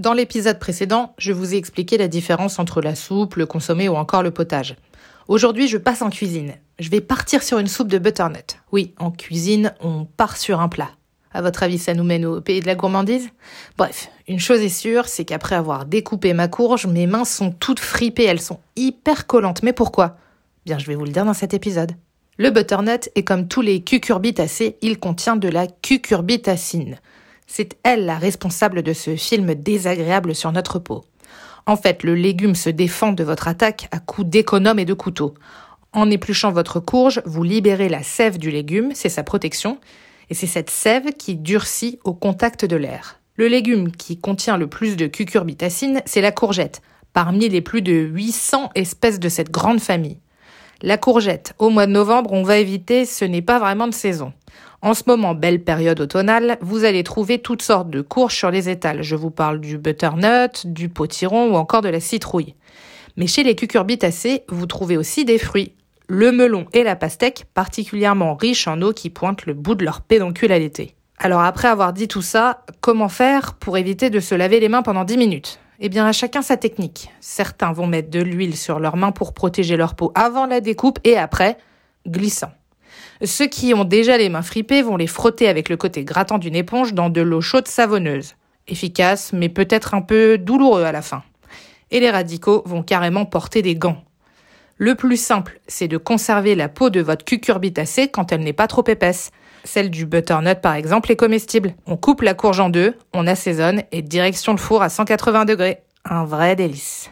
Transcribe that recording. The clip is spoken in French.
Dans l'épisode précédent, je vous ai expliqué la différence entre la soupe, le consommé ou encore le potage. Aujourd'hui, je passe en cuisine. Je vais partir sur une soupe de butternut. Oui, en cuisine, on part sur un plat. À votre avis, ça nous mène au pays de la gourmandise? Bref, une chose est sûre, c'est qu'après avoir découpé ma courge, mes mains sont toutes fripées, elles sont hyper collantes. Mais pourquoi? Bien, je vais vous le dire dans cet épisode. Le butternut est comme tous les cucurbitacées, il contient de la cucurbitacine. C'est elle la responsable de ce film désagréable sur notre peau. En fait, le légume se défend de votre attaque à coups d'économe et de couteau. En épluchant votre courge, vous libérez la sève du légume, c'est sa protection, et c'est cette sève qui durcit au contact de l'air. Le légume qui contient le plus de cucurbitacine, c'est la courgette, parmi les plus de 800 espèces de cette grande famille. La courgette, au mois de novembre, on va éviter, ce n'est pas vraiment de saison. En ce moment, belle période automnale, vous allez trouver toutes sortes de courges sur les étals. Je vous parle du butternut, du potiron ou encore de la citrouille. Mais chez les cucurbitacées, vous trouvez aussi des fruits, le melon et la pastèque, particulièrement riches en eau qui pointent le bout de leur pédoncule à l'été. Alors après avoir dit tout ça, comment faire pour éviter de se laver les mains pendant 10 minutes? Eh bien à chacun sa technique. Certains vont mettre de l'huile sur leurs mains pour protéger leur peau avant la découpe et après, glissant. Ceux qui ont déjà les mains fripées vont les frotter avec le côté grattant d'une éponge dans de l'eau chaude savonneuse. Efficace, mais peut-être un peu douloureux à la fin. Et les radicaux vont carrément porter des gants. Le plus simple, c'est de conserver la peau de votre cucurbitacée quand elle n'est pas trop épaisse. Celle du butternut, par exemple, est comestible. On coupe la courge en deux, on assaisonne et direction le four à 180 degrés. Un vrai délice.